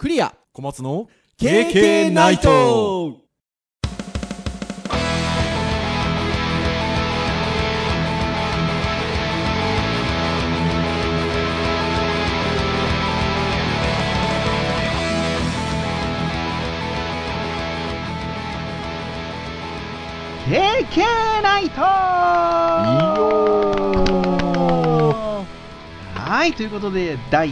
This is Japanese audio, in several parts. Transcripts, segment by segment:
クリア。小松の KK ナイト。経験ナイト。はい、ということで、第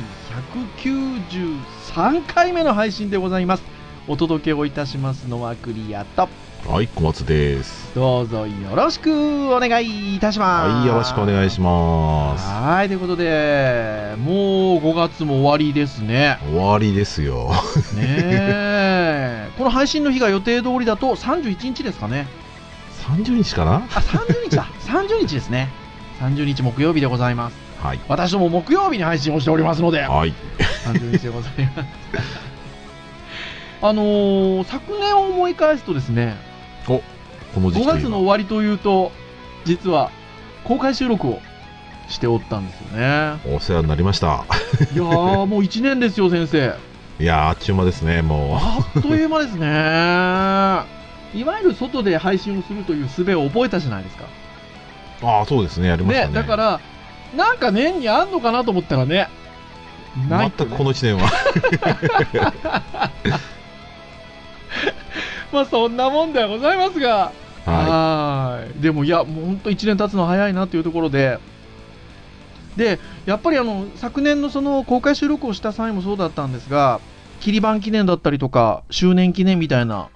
193回目の配信でございます。お届けをいたしますのはクリアと、はい小松ですどうぞよろしくお願いいたします。はいよろしくお願いしますはい、ということで、もう5月も終わりですね。終わりですよねえ この配信の日が予定通りだと31日ですかね。30日かな？あ、30日だ。30日ですね。30日木曜日でございます。はい私ども木曜日に配信をしておりますので、はい30日でございます。あのー昨年を思い返すとですね、この時5期という月の終わりというと、実は公開収録をしておったんですよね。お世話になりましたいやー、もう1年ですよ、先生。いやーあっちゅう間ですねもあっという間ですね。いわゆる外で配信をするという術を覚えたじゃないですか。うああそうですね。やりましたね。だから、なんか年にあんのかなと思ったらね、ないとね。全くこの1年は。まあそんなもんではございますが、はい。でもいや、もう本当1年経つの早いなというところで、で、やっぱりあの、昨年のその公開収録をした際もそうだったんですが、切り板記念だったりとか、周年記念みたいな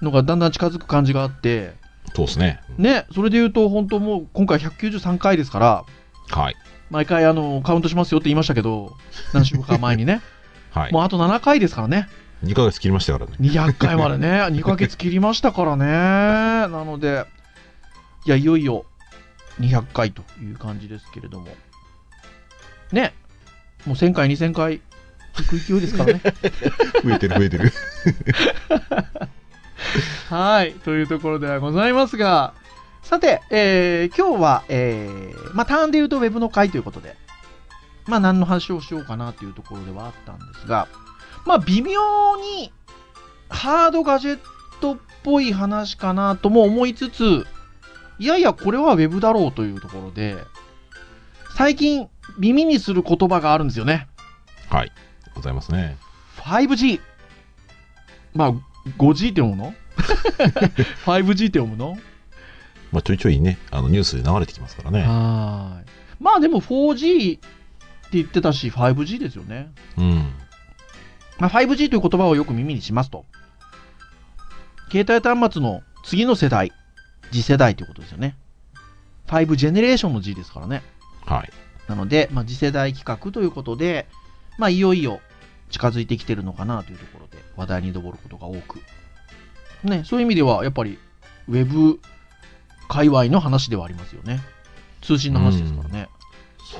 のがだんだん近づく感じがあって、いそうですねね、それで言うと本当もう今回193回ですから、はい毎回あの、カウントしますよって言いましたけど、何週間か前にね、はいもうあと7回ですからね。2ヶ月切りましたからね200回までね、2ヶ月切りましたからね。なので、いや、いよいよ200回という感じですけれども。ね、もう1000回、2000回、行く勢いですからね。増えてる増えてるはい、というところではございますが、さて、えー今日は、えーまあ、ターンで言うと Web の回ということで、まあ、何の話をしようかなというところではあったんですが、まあ、微妙にハードガジェットっぽい話かなとも思いつつ、いやいや、これは Web だろうというところで、最近耳にする言葉があるんですよね。はいございますね 5G。まあ、5G って読むの ?5G って読むの？まあちょいちょいねあのニュースで流れてきますからねはーい。まあでも 4G って言ってたし、5G ですよね。うんまあ、5G という言葉をよく耳にしますと。携帯端末の次の世代、次世代ということですよね。5ジェネレーションの G ですからね。はいなので、まあ、次世代企画ということで、まあ、いよいよ近づいてきてるのかなというところで話題に上ることが多く。ね、そういう意味では、やっぱり、ウェブ界隈の話ではありますよね。通信の話ですからね。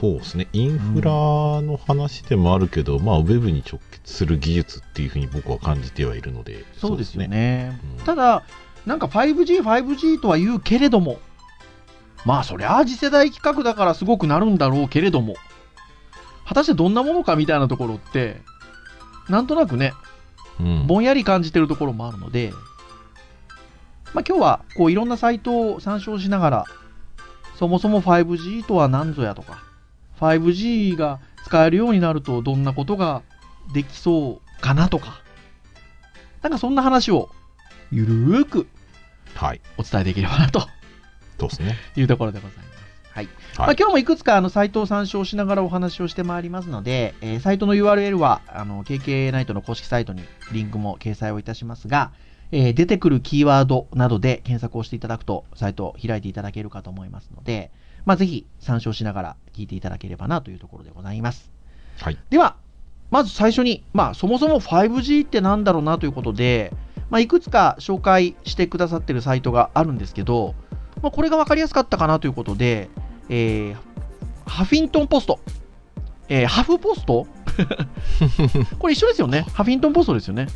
そうですね、インフラの話でもあるけど、まあ、ウェブに直結する技術っていうふうに僕は感じてはいるので、そうですよね。うんただ、なんか 5G、5G とは言うけれども、まあそりゃあ次世代規格だからすごくなるんだろうけれども、果たしてどんなものかみたいなところって、なんとなくね、うんぼんやり感じてるところもあるので、まあ今日はこういろんなサイトを参照しながら、そもそも 5G とは何ぞやとか、5G が使えるようになるとどんなことができそうかなとか、なんかそんな話をゆるーくはい、お伝えできればなとそうですね。いうところでございます。はい。まあ、はい、今日もいくつかあのサイトを参照しながらお話をしてまいりますので、えーサイトの URL はあの KK ナイトの公式サイトにリンクも掲載をいたしますが、えー出てくるキーワードなどで検索をしていただくとサイトを開いていただけるかと思いますので、まあ、ぜひ参照しながら聞いていただければなというところでございます。はい、では、まず最初に、まあ、そもそも 5G ってなんだろうなということで、まあ、いくつか紹介してくださってるサイトがあるんですけど、まあ、これが分かりやすかったかなということで、えーハフィントンポスト、えーハフポスト？これ一緒ですよね。ハフィントンポストですよね。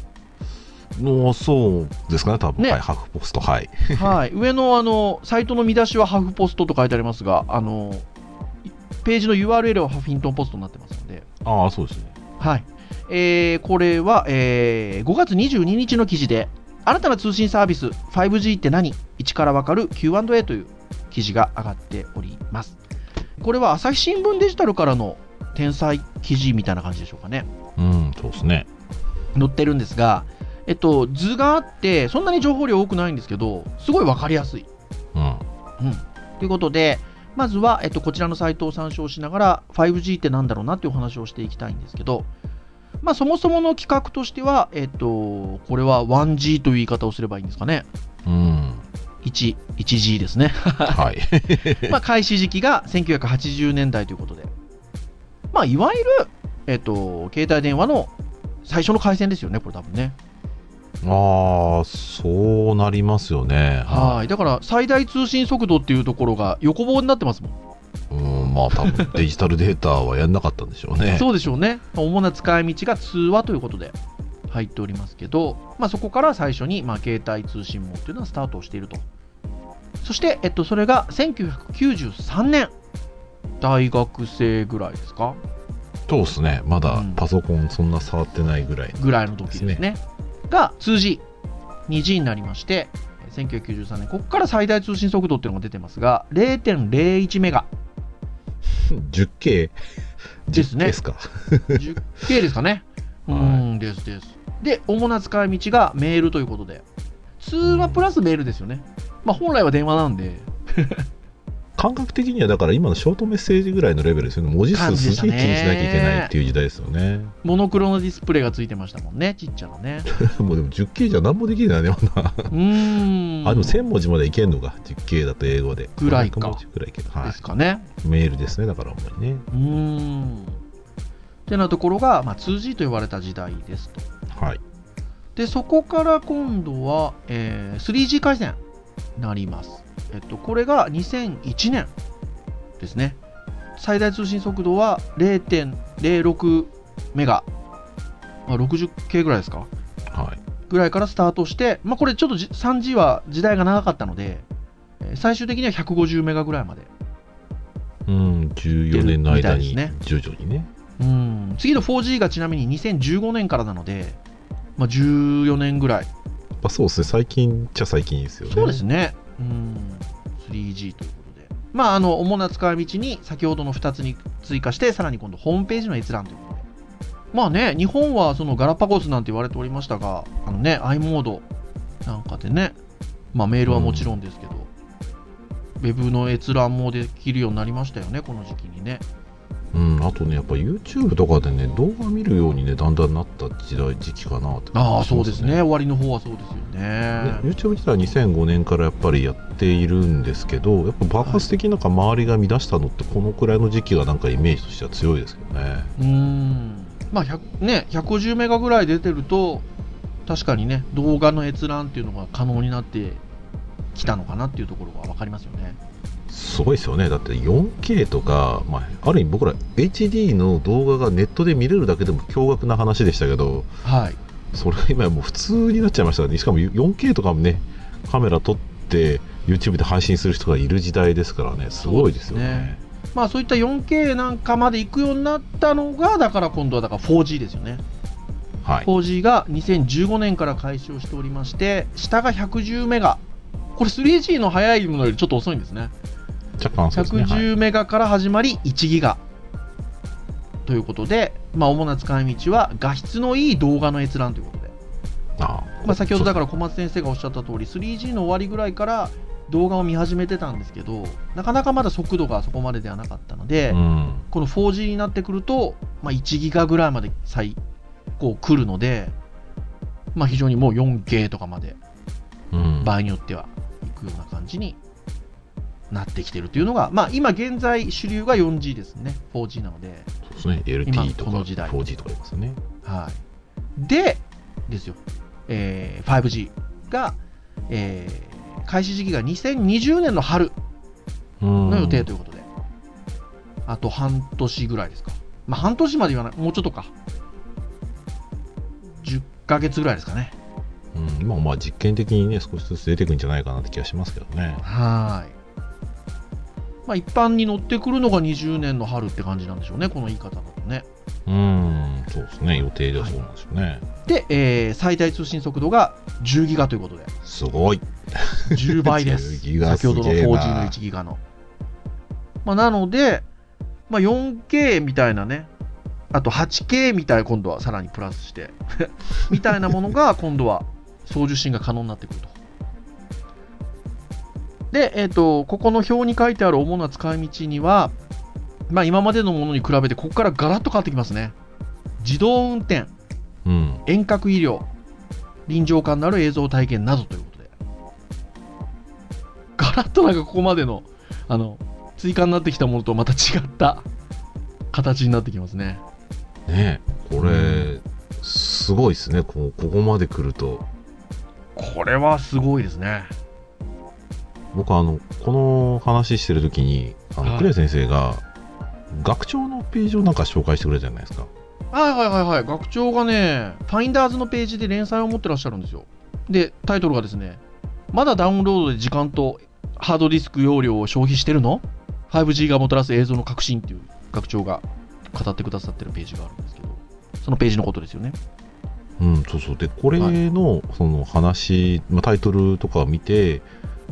のそうですかね、多分、ねはい、ハーフポスト、はい。はい。上のあの、サイトの見出しはハフポストと書いてありますが、あの、ページの URL はハフィントンポストになってますので、ああ、そうですね。はい。えーこれは、えー5月22日の記事で、新たな通信サービス 5G って何一からわかる Q&A という記事が上がっております。これは朝日新聞デジタルからの天才記事みたいな感じでしょうかね。うん、そうですね。載ってるんですが、えっと、図があって、そんなに情報量多くないんですけど、すごいわかりやすい。うん。うん。ということで、まずは、えっと、こちらのサイトを参照しながら、5G ってなんだろうなっていうお話をしていきたいんですけど、まあ、そもそもの企画としては、えっと、これは 1G という言い方をすればいいんですかね。うん。1、1G ですね。はい。まあ、開始時期が1980年代ということで、まあ、いわゆる、えっと、携帯電話の最初の回線ですよね、これ多分ね。ああ、そうなりますよね。はい。だから、最大通信速度っていうところが横棒になってますもん。うん、まあ多分 デジタルデータはやんなかったんでしょうね。そうでしょうね。主な使い道が通話ということで入っておりますけど、まあ、そこから最初に、まあ、携帯通信網っていうのはスタートをしていると。そして、えっと、それが1993年、大学生ぐらいですか？そうですね。まだうんパソコンそんな触ってないぐらい。ぐらいの時ですね。が 2G、2G になりまして、1993年、ここから最大通信速度っていうのが出てますが、0.01メガ 10K? ですね 10K ですか？10K ですかね。う はいん、ですです。で、主な使い道がメールということで、通話プラスメールですよね。まあ、本来は電話なんで、感覚的にはだから今のショートメッセージぐらいのレベルですよね。文字数すげえ気にしなきゃいけないっていう時代ですよね。モノクロのディスプレイがついてましたもんね、ちっちゃなね。もうでも 10K じゃ何もできないね、まだ。うーん。あ、でも1000文字までいけんのか。10K だと英語で。ぐらいか500文字ぐらいいける。はですかね。い。メールですね、だから主にね。うーん。ってなところが、まあ、2G と呼ばれた時代ですと。はい。で、そこから今度は、えー 3G 回線になります。えっと、これが2001年ですね。最大通信速度は0.06メガ、まあ、60K ぐらいですか？はい。ぐらいからスタートして、まあ、これちょっとじ 3G は時代が長かったので、えー最終的には150メガぐらいまで。うん、14年の間にみたい徐々にね。うん次の 4G がちなみに2015年からなので、まあ、14年ぐらい。まあ、そうですね、最近っちゃ最近ですよね。そうですね。うん。3G ということで。まあ、あの、主な使い道に先ほどの2つに追加して、さらに今度ホームページの閲覧ということで。まあね、日本はそのガラパゴスなんて言われておりましたが、あのね、i モードなんかでね、まあメールはもちろんですけど、ウェブの閲覧もできるようになりましたよね、この時期にね。うん、あとね、やっぱ YouTube とかでね、動画見るようにね、だんだんなった時代、時期かなってああ、そうですね。終わりの方はそうですよねね。YouTube 自体は2005年からやっぱりやっているんですけど、やっぱ爆発的になんか周りが乱したのって、このくらいの時期がなんかイメージとしては強いですけどね。うーん。まあ、100ね、150メガぐらい出てると、確かにね、動画の閲覧っていうのが可能になってきたのかなっていうところが分かりますよね。すごいですよね。だって 4K とか、まあ、ある意味僕ら HD の動画がネットで見れるだけでも驚愕な話でしたけど、はい。それが今やもう普通になっちゃいましたね。しかも 4K とかもね、カメラ撮って YouTube で配信する人がいる時代ですからね、すごいですよね。まあ、そういった 4K なんかまで行くようになったのが、だから今度はだから 4G ですよね。はい。4G が2015年から開始をしておりまして、下が110メガ。これ 3G の速いものよりちょっと遅いんですね。若干そうですね。はい110メガから始まり1ギガということで、まあ、主な使い道は画質のいい動画の閲覧ということで、あまあ、先ほどだから小松先生がおっしゃった通り 3G の終わりぐらいから動画を見始めてたんですけどなかなかまだ速度がそこまでではなかったので、うん。この 4G になってくると、まあ、1ギガぐらいまで最高来るので、まあ、非常にもう 4K とかまでうん。場合によっては行くような感じになってきてるというのが、まあ、今現在主流が 4G ですね。4G なので、そうですね。今 LTE とかこの時代。4G とかありますよね。はい、でですよ、えー 5G が、えー開始時期が2020年の春うん。の予定ということで、あと半年ぐらいですか、まあ、半年まで言わない。もうちょっとか。10ヶ月ぐらいですかね。うん、今はまあ実験的にね、少しずつ出てくるんじゃないかなって気がしますけどね。はいまあ一般に乗ってくるのが20年の春って感じなんでしょうねこの言い方だとね。うん、そそうですね。予定ではそうなんですよね、で、えー最大通信速度が10ギガということで、すごい。10倍です。10ギガ先ほどのすげえな 4G の1ギガの。まあ、なので、まあ、4K みたいなね、あと 8K みたいな今度はさらにプラスして、みたいなものが今度は送受信が可能になってくると。で、えっ、と、ここの表に書いてある主な使い道には、まあ、今までのものに比べて、ここからガラッと変わってきますね。自動運転、うん遠隔医療、臨場感のある映像体験などということで、ガラッとなんかここまでのあの追加になってきたものとまた違った形になってきますね。ねこれ、すごいですねこここまで来るとこれはすごいですね。僕あのこの話してる時にあの、はいクレイ先生が学長のページをなんか紹介してくれたじゃないですかはいはいはいはい、学長がね、ファインダーズのページで連載を持ってらっしゃるんですよ。で、タイトルがですね、まだダウンロードで時間とハードディスク容量を消費してるの ?5G がもたらす映像の革新っていう学長が語ってくださってるページがあるんですけど、そのページのことですよね。うんそうそうでこれのその話、まあ、タイトルとかを見て、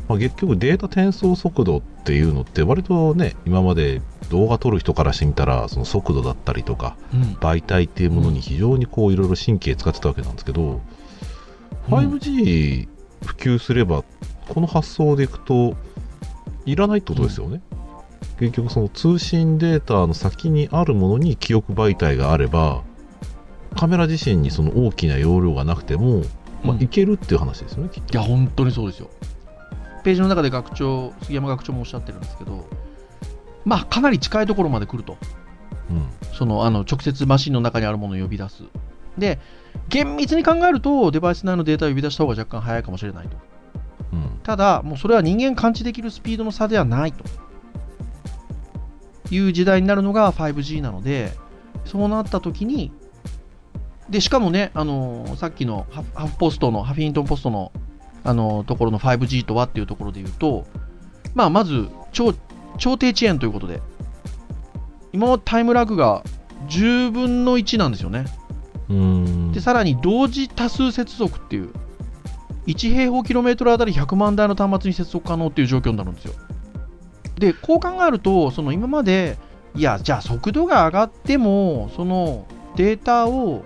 まあ、結局データ転送速度っていうのって割とね今まで動画撮る人からしてみたらその速度だったりとかうん。媒体っていうものに非常にこういろいろ神経使ってたわけなんですけど、5G 普及すればこの発想でいくといらないってことですよね、結局その通信データの先にあるものに記憶媒体があればカメラ自身にその大きな容量がなくても、まあうん。いけるっていう話ですよねきっと。いや、本当にそうですよ。ページの中で学長、杉山学長もおっしゃってるんですけど、まあ、かなり近いところまで来ると。うんそのあの直接マシンの中にあるものを呼び出す。で、厳密に考えると、デバイス内のデータを呼び出した方が若干早いかもしれないと。うんただ、もうそれは人間感知できるスピードの差ではないという時代になるのが 5G なので、そうなった時に、でしかもね、あのーさっきのハフハフポストの、ハフィントンポストの、あのーところの 5G とはっていうところで言うと、まあ、まず超、超低遅延ということで、今はタイムラグが10分の1なんですよね。うんで、さらに同時多数接続っていう、1平方キロメートルあたり100万台の端末に接続可能っていう状況になるんですよ。で、こう考えると、その今まで、いや、じゃあ速度が上がっても、そのデータを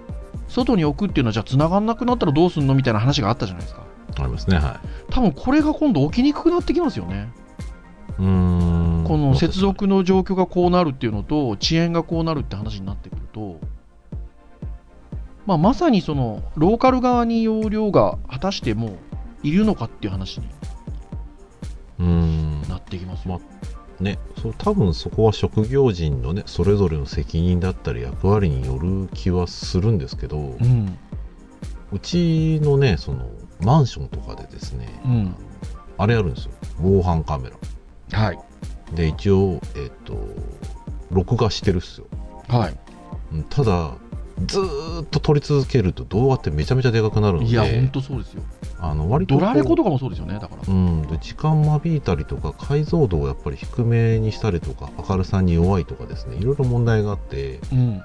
外に置くっていうのは、じゃあ繋がんなくなったらどうすんのみたいな話があったじゃないですか。ありますねは多分これが今度起きにくくなってきますよね。いうーんこの接続の状況がこうなるっていうのと、遅延がこうなるって話になってくると、まあ、まさにそのローカル側に容量が果たしてもういるのかっていう話にうんなってきますよ。ね、そう多分そこは職業人のねそれぞれの責任だったり役割による気はするんですけど、ううん、ちのねそのマンションとかでですね、うん、あれあるんですよ。防犯カメラ。はい、で一応えっ、と録画してるっすよ。はい。うんただずーっと撮り続けると動画ってめちゃめちゃでかくなるので。いや、本当そうですよ。あの割とドラレコとかもそうですよね、だから。うん、で時間間引いたりとか解像度をやっぱり低めにしたりとか明るさに弱いとかですねいろいろ問題があって。うん、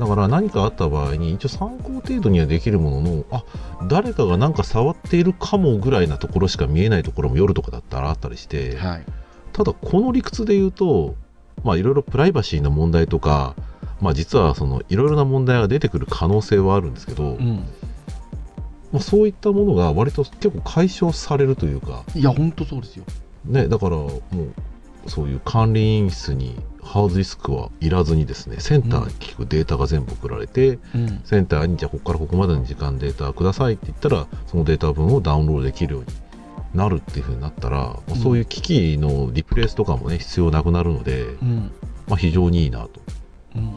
だから何かあった場合に一応参考程度にはできるもののあ誰かがなんか触っているかもぐらいなところしか見えないところも夜とかだったらあったりして、はい。ただこの理屈で言うとまあいろいろプライバシーの問題とかまあ実はそのいろいろな問題が出てくる可能性はあるんですけど、うん、まあ、そういったものが割と結構解消されるというかいや、本当そうですよ。ね、だからもうそういう管理員室にハードディスクはいらずにですねセンターに聞くデータが全部送られて、うん、センターにじゃあここからここまでの時間データくださいって言ったらそのデータ分をダウンロードできるようになるっていう風になったら、まあうんそういう機器のリプレイスとかもね必要なくなるので、うん、まあ、非常にいいなと。うん。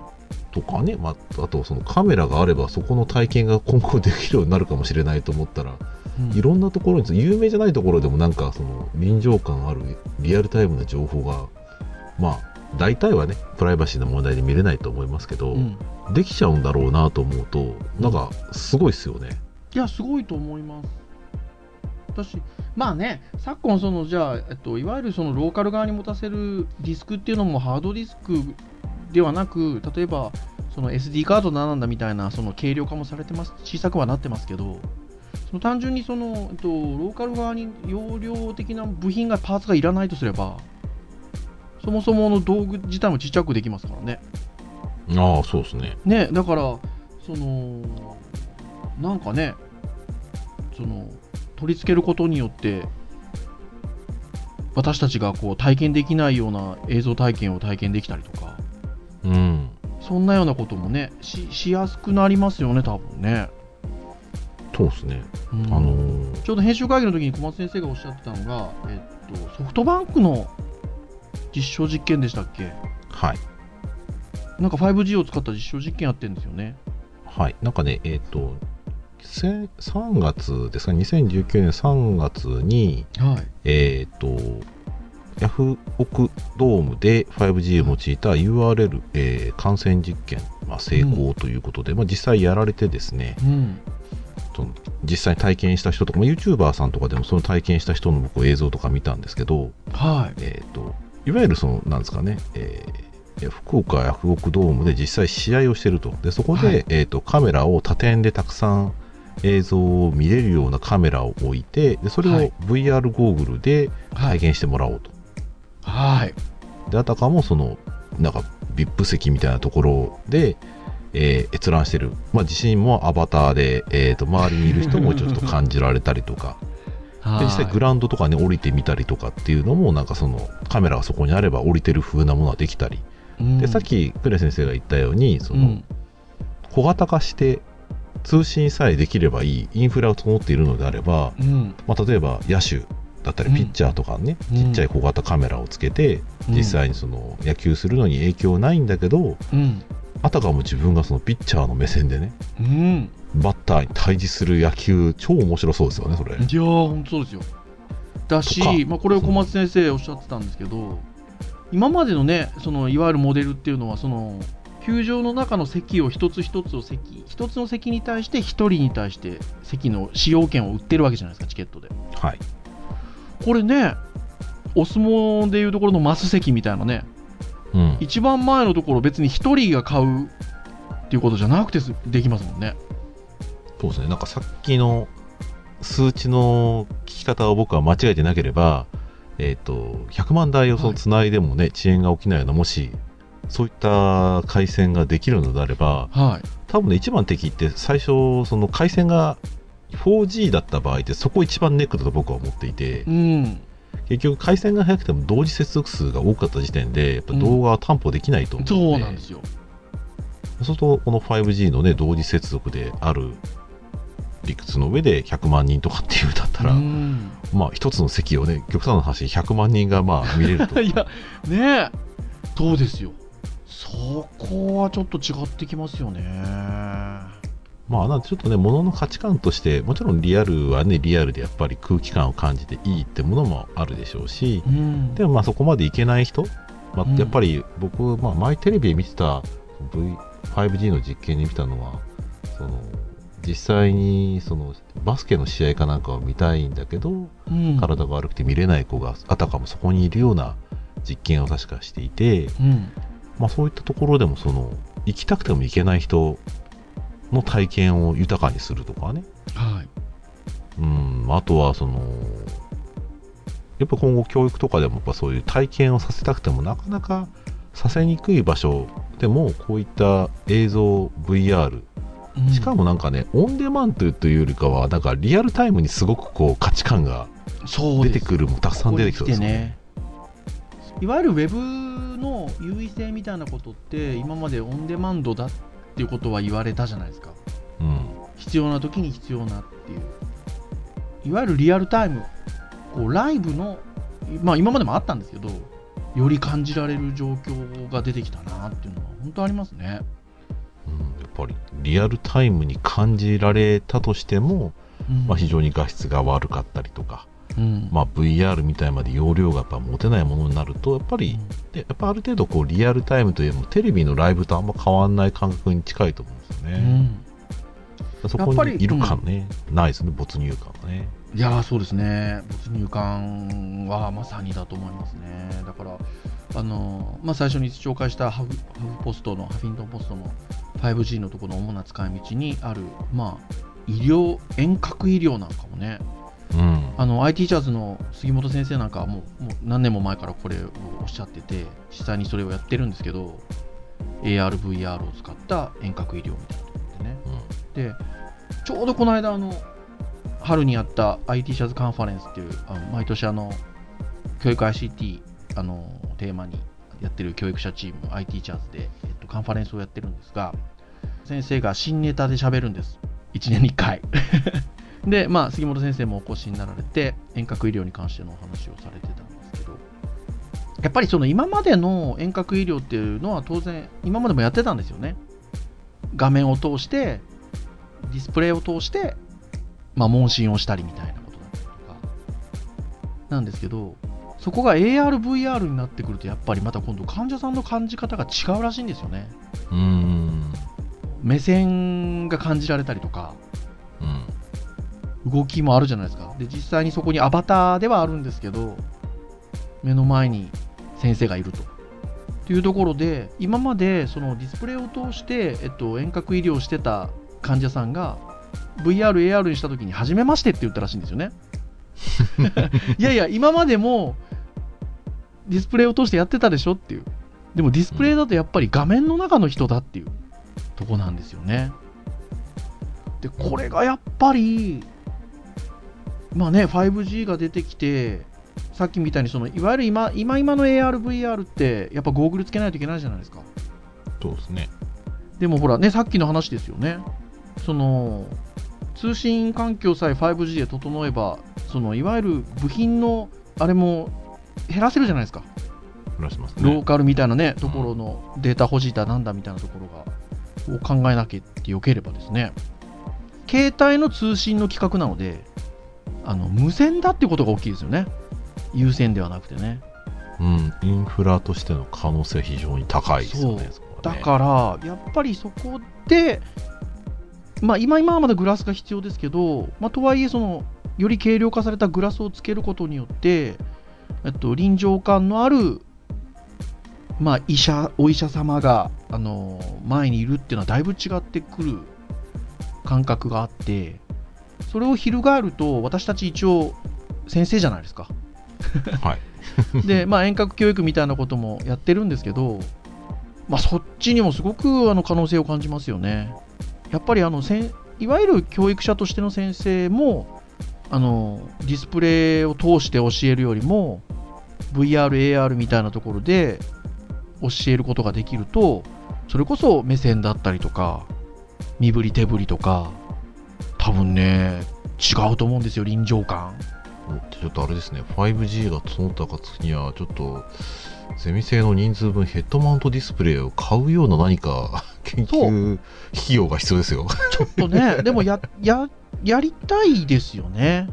とかね、まあ、あとそのカメラがあればそこの体験が今後できるようになるかもしれないと思ったらうんいろんなところに有名じゃないところでもなんかその臨場感あるリアルタイムな情報がまあ大体はねプライバシーの問題で見れないと思いますけど、うんできちゃうんだろうなと思うとなんかすごいっすよね。いや、すごいと思います。私、まあね、昨今、そのじゃあ、えっと、いわゆるそのローカル側に持たせるディスクっていうのもハードディスクではなく、例えばその SD カードだなんだみたいなその軽量化もされてます小さくはなってますけど単純にその、えっと、ローカル側に容量的な部品がパーツがいらないとすればそもそもの道具自体もちっちゃくできますからね。ああそうですね。ねだからそのなんかねその取り付けることによって私たちがこう体験できないような映像体験を体験できたりとかうん。そんなようなこともねししやすくなりますよね多分ね、そうですね、うん。あのー。ちょうど編集会議の時に小松先生がおっしゃってたのが、えっと、ソフトバンクの実証実験でしたっけ？はい。なんか 5G を使った実証実験やってるんですよね。はい。なんかねえっ、とせ3月ですか？2019年3月にはい。えっ、とヤフオクドームで 5G を用いた URL、えー感染実験、まあ、成功ということで、まあ、実際やられてですねうんその実際に体験した人とか、まあ、YouTuber さんとかでもその体験した人の僕映像とか見たんですけど、はい。えー、といわゆるそのなんですかね、えー福岡ヤフオクドームで実際試合をしてると。でそこで、はい。えー、とカメラを多点でたくさん映像を見れるようなカメラを置いてでそれをはい。VR ゴーグルではい。体験してもらおうと、はい。であたかもそのなんか VIP 席みたいなところで、えー閲覧してる、まあ、自身もアバターで、えー、と周りにいる人もちょっと感じられたりとか。で実際グラウンドとかね降りてみたりとかっていうのもなんかそのカメラがそこにあれば降りてる風なものができたり、でさっきクレ先生が言ったようにその、うん。小型化して通信さえできればいいインフラを整っているのであれば、うん。まあ、例えば野手だったりうん。ピッチャーとかね、うん。ちっちゃい小型カメラをつけて、うん。実際にその野球するのに影響ないんだけどうんあたかも自分がそのピッチャーの目線でねうんバッターに対峙する野球超面白そうですよねそれ。いやー、本当そうですよ。だしまあ、これを小松先生おっしゃってたんですけど、今までのね、そのいわゆるモデルっていうのは、その球場の中の席を一つ一つを席、一つの席に対して一人に対して席の使用権を売ってるわけじゃないですか、チケットで。はいこれね、お相撲でいうところのマス席みたいなね、うん、一番前のところ別に一人が買うっていうことじゃなくてすできますもんね。そうですねなんかさっきの数値の聞き方を僕は間違えてなければ、えっと100万台をそのつないでもね、遅延が起きないようなもしそういった回線ができるのであればはい。多分ね一番敵って最初その回線が 4G だった場合ってそこ一番ネックだと僕は思っていてうん。結局回線が速くても同時接続数が多かった時点でやっぱ動画は担保できないと思うので、そうなんですよ。そうするとこの 5G のね同時接続である理屈の上で100万人とかっていうんだったら、うんまあ一つの席をね極端な話100万人がまあ見れると いや、ねえ、そうですよ。そこはちょっと違ってきますよね。まあなんでちょっとね物の価値観としてもちろんリアルはねリアルでやっぱり空気感を感じていいってものもあるでしょうしうん。でもまあそこまでいけない人、まあうん。やっぱり僕、まあ、前テレビで見てた v 5G の実験に見たのはその実際にそのバスケの試合かなんかを見たいんだけど、うん。体が悪くて見れない子があたかもそこにいるような実験を確かしていて、うん。まあ、そういったところでもその行きたくても行けない人の体験を豊かにするとかね、はい。うん、あとはそのやっぱ今後教育とかでもやっぱそういう体験をさせたくてもなかなかさせにくい場所でもこういった映像 VR うん。しかもなんかね、オンデマンドというよりかはなんかリアルタイムにすごくこう価値観が出てくるもたくさん出てきそうですよね。いわゆるウェブの優位性みたいなことって今までオンデマンドだっていうことは言われたじゃないですか。うん。必要な時に必要なっていう。いわゆるリアルタイムこうライブのまあ今までもあったんですけどより感じられる状況が出てきたなっていうのは本当ありますね、うん、やっぱりリアルタイムに感じられたとしても、うん。まあ、非常に画質が悪かったりとか、うんまあ、VR みたいまで容量がやっぱ持てないものになるとやっぱり、でやっぱある程度こうリアルタイムというよりもテレビのライブとあんま変わらない感覚に近いと思うんですようね。んそこにいる感ね、ないですね没入感がね。いやーそうですね、没入感はまさにだと思いますね。だから、あのまあ、最初に紹介したハフハフポストの、ハフィントンポストの 5G のところの主な使い道にある、まあ、医療遠隔医療なんかもねうん。あの IT チャーズの杉本先生なんかはもうもう何年も前からこれをおっしゃってて実際にそれをやってるんですけど ARVR を使った遠隔医療みたいなところでね。でちょうどこの間あの春にやった IT シャズカンファレンスっていうあの毎年あの教育 ICT あのテーマにやってる教育者チーム IT チャーズで、えっと、カンファレンスをやってるんですが先生が新ネタで喋るんです。1年に1回でまあ杉本先生もお越しになられて遠隔医療に関してのお話をされてたんですけどやっぱりその今までの遠隔医療っていうのは当然今までもやってたんですよね。画面を通してディスプレイを通して、まあ、問診をしたりみたいなことだったりとか。なんですけどそこが ARVR になってくるとやっぱりまた今度患者さんの感じ方が違うらしいんですよね。うん。目線が感じられたりとか。うん動きもあるじゃないですか。で実際にそこにアバターではあるんですけど目の前に先生がいると。というところで今までそのディスプレイを通して、えっと、遠隔医療をしてた患者さんが VR、AR にした時に初めましてって言ったらしいんですよね。いやいや今までもディスプレイを通してやってたでしょっていう。でもディスプレイだとやっぱり画面の中の人だっていうとこなんですよね。でこれがやっぱりまあね 5G が出てきてさっきみたいにそのいわゆる今今今の ARVR ってやっぱゴーグルつけないといけないじゃないですか。そうですね。でもほらねさっきの話ですよね。その通信環境さえ 5G で整えばそのいわゆる部品のあれも減らせるじゃないですか。話しますローねカルみたいなねところのデータ保持だなんだみたいなところがを考えなきゃってよければですね。携帯の通信の規格なのであの無線だっていうことが大きいですよね。有線ではなくてね。うん。インフラとしての可能性非常に高いですよねだね。からやっぱりそこでまあ今今はまだグラスが必要ですけど、まあ、とはいえそのより軽量化されたグラスをつけることによって、えっと、臨場感のある、まあ、医者お医者様があの前にいるっていうのはだいぶ違ってくる感覚があってそれを翻ると私たち一応先生じゃないですかはい で、まあ、遠隔教育みたいなこともやってるんですけど、まあ、そっちにもすごくあの可能性を感じますよね。やっぱりあのせんいわゆる教育者としての先生もあのディスプレイを通して教えるよりも VR、AR みたいなところで教えることができるとそれこそ目線だったりとか身振り手振りとか多分ね違うと思うんですよ臨場感。ちょっとあれですね 5G が整った暁にはちょっとゼミ生の人数分ヘッドマウントディスプレイを買うような何か 研究費用が必要ですよちょっとね、でもや、や、やりたいですよね。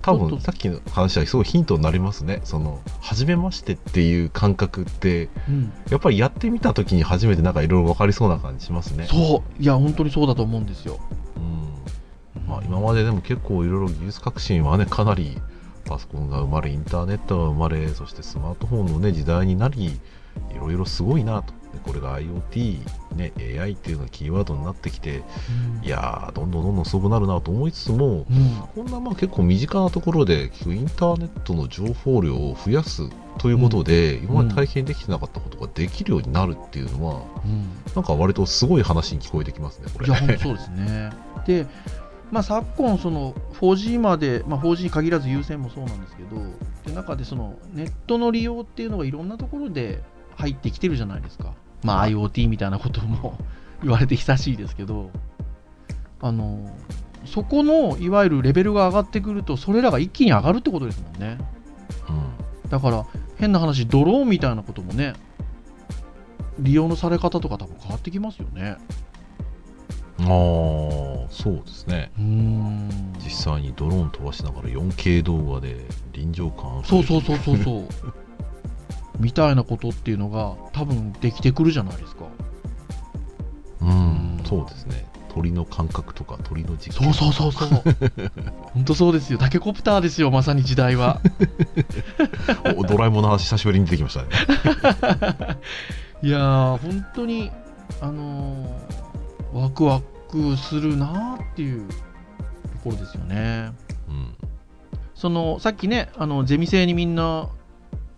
多分さっきの話はすごいヒントになりますねその初めましてっていう感覚ってうん。やっぱりやってみた時に初めてなんかいろいろ分かりそうな感じしますねそう。いや、本当にそうだと思うんですよ。うんまあ、今まででも結構いろいろ技術革新はねかなりパソコンが生まれインターネットが生まれそしてスマートフォンの、ね、時代になりいろいろすごいなとでこれが IoT、ね、AI っていうのがキーワードになってきていやーどんどんどんどんすごくなるなと思いつつもうん。こんなまあ結構身近なところでインターネットの情報量を増やすということで、今まで体験できてなかったことができるようになるっていうのは、うん。なんか割とすごい話に聞こえてきますねこれいや、本当そうですね。で、まあ、昨今、その 4G まで、まあ、4G に限らず有線もそうなんですけど、で中でそのネットの利用っていうのがいろんなところで入ってきてるじゃないですか。まあ、IoT みたいなことも 言われて久しいですけど、あの、そこのいわゆるレベルが上がってくると、それらが一気に上がるってことですもんね。うんだから、変な話、ドローンみたいなこともね、利用のされ方とか多分変わってきますよね。ああそうですね。実際にドローン飛ばしながら 4K 動画で臨場感そうそうそうそうそう。みたいなことっていうのが多分できてくるじゃないですか。うんそうですね鳥の感覚とか鳥の実そうそうそうそう。本当そうですよ。タケコプターですよ、まさに時代は。おドラえもんの話久しぶりに出てきましたねいやー、本当にあのーワクワクするなっていうところですよね。うん。そのさっきね、あのゼミ生にみんな、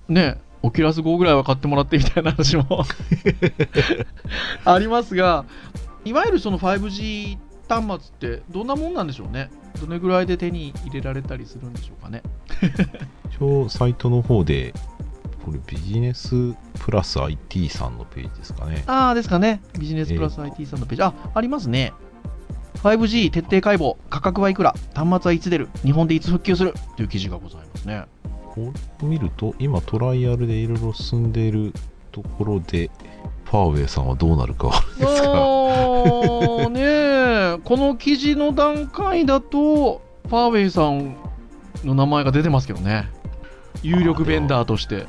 ね、オキュラス5ぐらいは買ってもらってみたいな話も ありますが、いわゆるその 5G 端末ってどんなもんなんでしょうね。どれぐらいで手に入れられたりするんでしょうかね。一応、サイトの方で、これビジネスプラス IT さんのページですかね。ああ、ですかね。ビジネスプラス IT さんのページ。あ、ありますね。5G 徹底解剖、価格はいくら、端末はいつ出る、日本でいつ復旧するという記事がございますね。これを見ると、今トライアルでいろいろ進んでいるところで、ファーウェイさんはどうなるかですが、あーねえこの記事の段階だと、ファーウェイさんの名前が出てますけどね。有力ベンダーとして。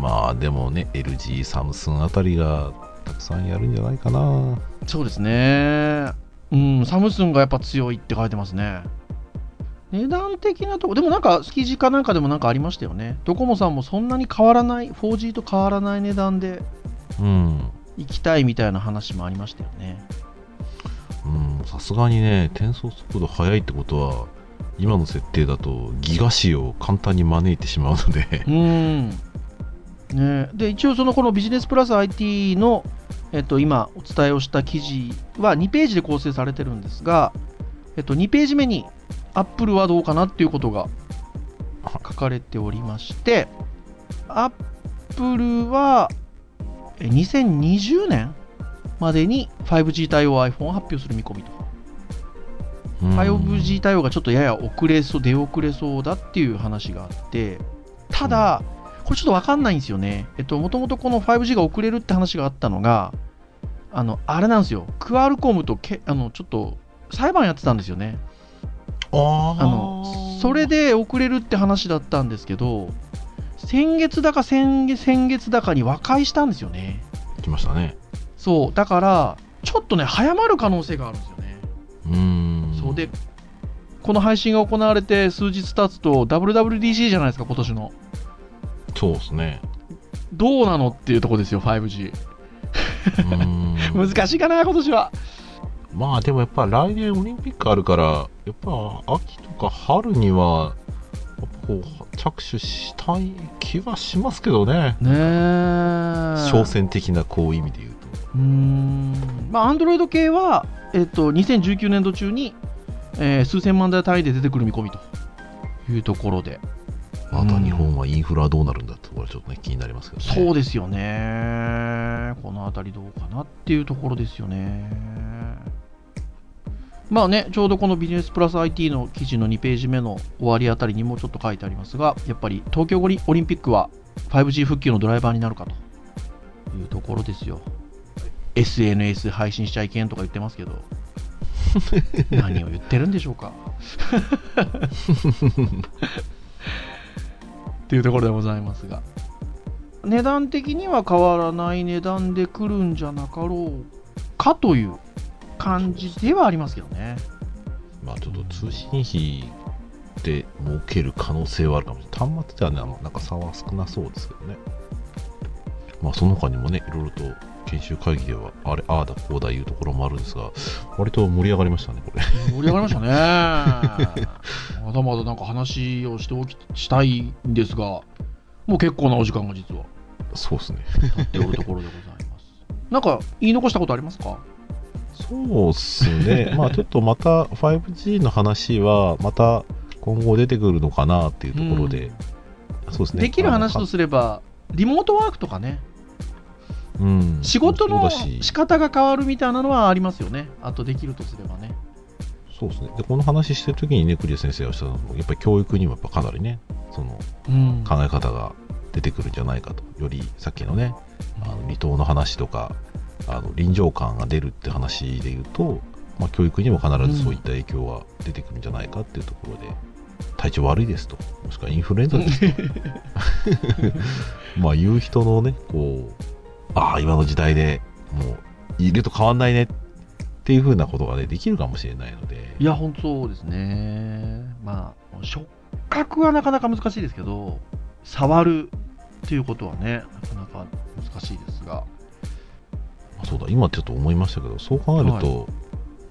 まあでもね、LG、サムスンあたりがたくさんやるんじゃないかな。そうですね。うん、サムスンがやっぱ強いって書いてますね。値段的なとこ、でもなんか、記事かなんかでもなんかありましたよね。ドコモさんもそんなに変わらない、4G と変わらない値段でうん。行きたいみたいな話もありましたよね。うん、さすがにね、転送速度速いってことは、今の設定だとギガ子を簡単に招いてしまうのでう、ん。ね、で、一応そのこのビジネスプラス IT の、えっと、今お伝えをした記事は2ページで構成されてるんですが、えっと、2ページ目に Apple はどうかなっていうことが書かれておりまして、Apple はえ2020年までに 5G 対応 iPhone を発表する見込みと。うん 5G 対応がちょっとやや遅れそう、出遅れそうだっていう話があって、ただ、これちょっとわかんないんですよね。えっと、もともとこの 5G が遅れるって話があったのが、あの、あれなんですよ。クアルコムとけ、あの、ちょっと、裁判やってたんですよね。あの、それで遅れるって話だったんですけど、先月だか先月先月だかに和解したんですよね。来ましたね。そう、だから、ちょっとね、早まる可能性があるんですよね。うーん。そうで、この配信が行われて数日経つと WWDC じゃないですか、今年の。そうですね。どうなのっていうとこですよ、5G。うーん難しいかな、今年は。まあでもやっぱ来年オリンピックあるから、やっぱ秋とか春には、こう着手したい気はしますけどね。ねえ。商戦的なこう意味で言うと。うーん。まあ、Android 系は、えっと、2019年度中に、えー数千万台単位で出てくる見込みというところで。あとは日本はインフラどうなるんだってところはちょっとね気になりますけどね。そうですよね。このあたりどうかなっていうところですよね。まあね、ちょうどこのビジネスプラス IT の記事の2ページ目の終わりあたりにもちょっと書いてありますが、やっぱり東京オリンピックは 5G 復旧のドライバーになるかというところですよ。SNS 配信しちゃいけんとか言ってますけど、何を言ってるんでしょうか？っていうところでございますが。値段的には変わらない値段で来るんじゃなかろうかという感じではありますけどね。まあちょっと通信費で儲ける可能性はあるかもしれない。端末ではね、なんか差は少なそうですけどね。まあその他にもね、いろいろと研修会議では、あれ、ああだこうだいうところもあるんですが、割と盛り上がりましたね、これ。盛り上がりましたね。まだまだなんか話をしておきしたいんですが、もう結構なお時間が実はそうですね。経っておるところでございます。なんか言い残したことありますか？そうっすね。まあちょっとまた 5G の話は、また今後出てくるのかなっていうところで、そうですね。できる話とすれば、リモートワークとかね、うん、仕事の仕方が変わるみたいなのはありますよね。あとできるとすればね。そうですね。で、この話してる時にね、クリア先生がおっしゃったのも、やっぱり教育にもやっぱかなりね、そのうん考え方が出てくるんじゃないかと。よりさっきのね、あの離島の話とか、あの臨場感が出るって話で言うと、まあ、教育にも必ずそういった影響が出てくるんじゃないかっていうところで、体調悪いですと、もしくはインフルエンザですと、まあ言う人のね、こう、ああ、今の時代でもういると変わんないねっていうふうなことがね、できるかもしれないので、いや、本当そうですね。まあ、触覚はなかなか難しいですけど、触るっていうことはね、なかなか難しいですが、そうだ今ちょっと思いましたけどそう考えると、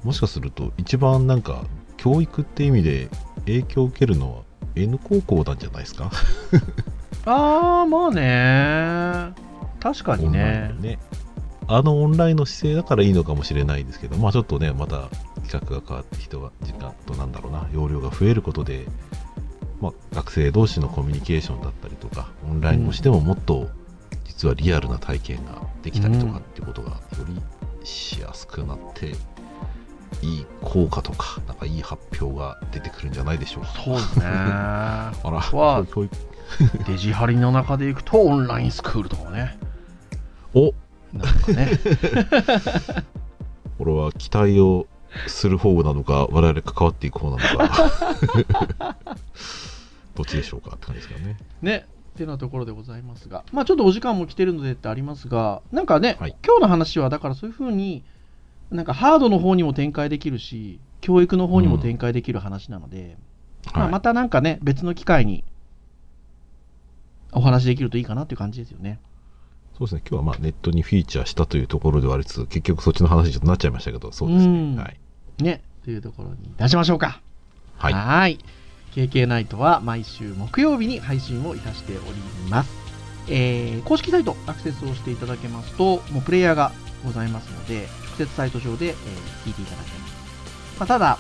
もしかすると一番なんか教育って意味で影響を受けるのは N 高校なんじゃないですか？ああまあね確かにね。ね。あのオンラインの姿勢だからいいのかもしれないですけどまあちょっとねまた企画が変わって人が時間となんだろうな容量が増えることで、まあ、学生同士のコミュニケーションだったりとかオンラインをしてももっと実はリアルな体験ができたりとかっていうことがよりしやすくなって、いい効果とかなんかいい発表が出てくるんじゃないでしょうか。そうですね。あら、わ教育 デジハリの中でいくとオンラインスクールとかね。お。なんかね。これは期待をする方なのか我々関わっていく方なのか。どっちでしょうかって感じですかね。ね。ってなところでございますが。まあちょっとお時間も来てるのでってありますがなんかね、はい。今日の話はだからそういうふうになんかハードの方にも展開できるし教育の方にも展開できる話なので、まあ、はいまたなんかね別の機会にお話できるといいかなっていう感じですよね。そうですね。今日はまあネットにフィーチャーしたというところではありつつ結局そっちの話になっちゃいましたけどそうですうん。ねはい、ねというところに出しましょうか。はい、はい。KK ナイトは毎週木曜日に配信をいたしております。えー公式サイトアクセスをしていただけますと、もうプレイヤーがございますので、直接サイト上で、えー聞いていただけます。まあ、ただ、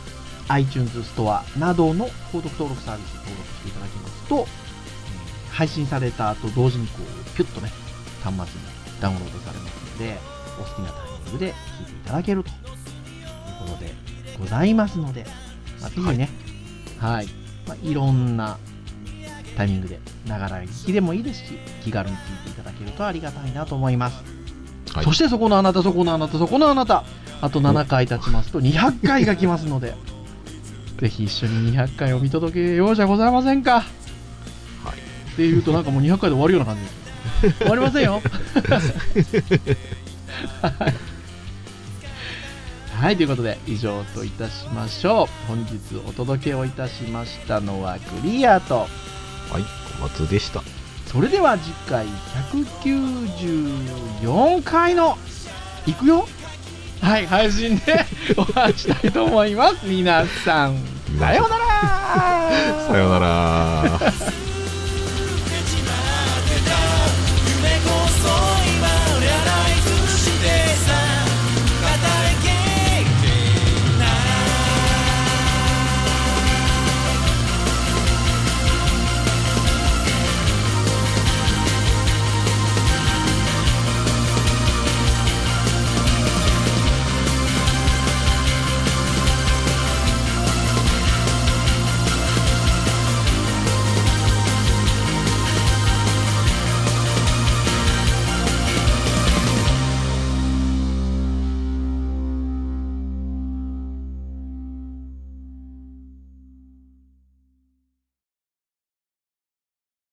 iTunes ストアなどの購読登録サービス登録していただきますと、えー配信された後同時にこう、ピュッとね、端末にダウンロードされますので、お好きなタイミングで聞いていただけるということでございますので、まあ、ぜひね、はい、まあ、いろんなタイミングで、ながら聞きでもいいですし、気軽に聞いていただけるとありがたいなと思います。はいそしてそこのあなた、そこのあなた、そこのあなた、あと7回経ちますと200回が来ますので、ぜひ一緒に200回を見届けようじゃございませんか。はいっていうとなんかもう200回で終わるような感じ。です終わりませんよ。はい。はいということで以上といたしましょう。本日お届けをいたしましたのはクリアと。はい、小松でした。それでは次回194回のいくよ。はい配信でお会いしたいと思います。皆さん。さようなら。さようなら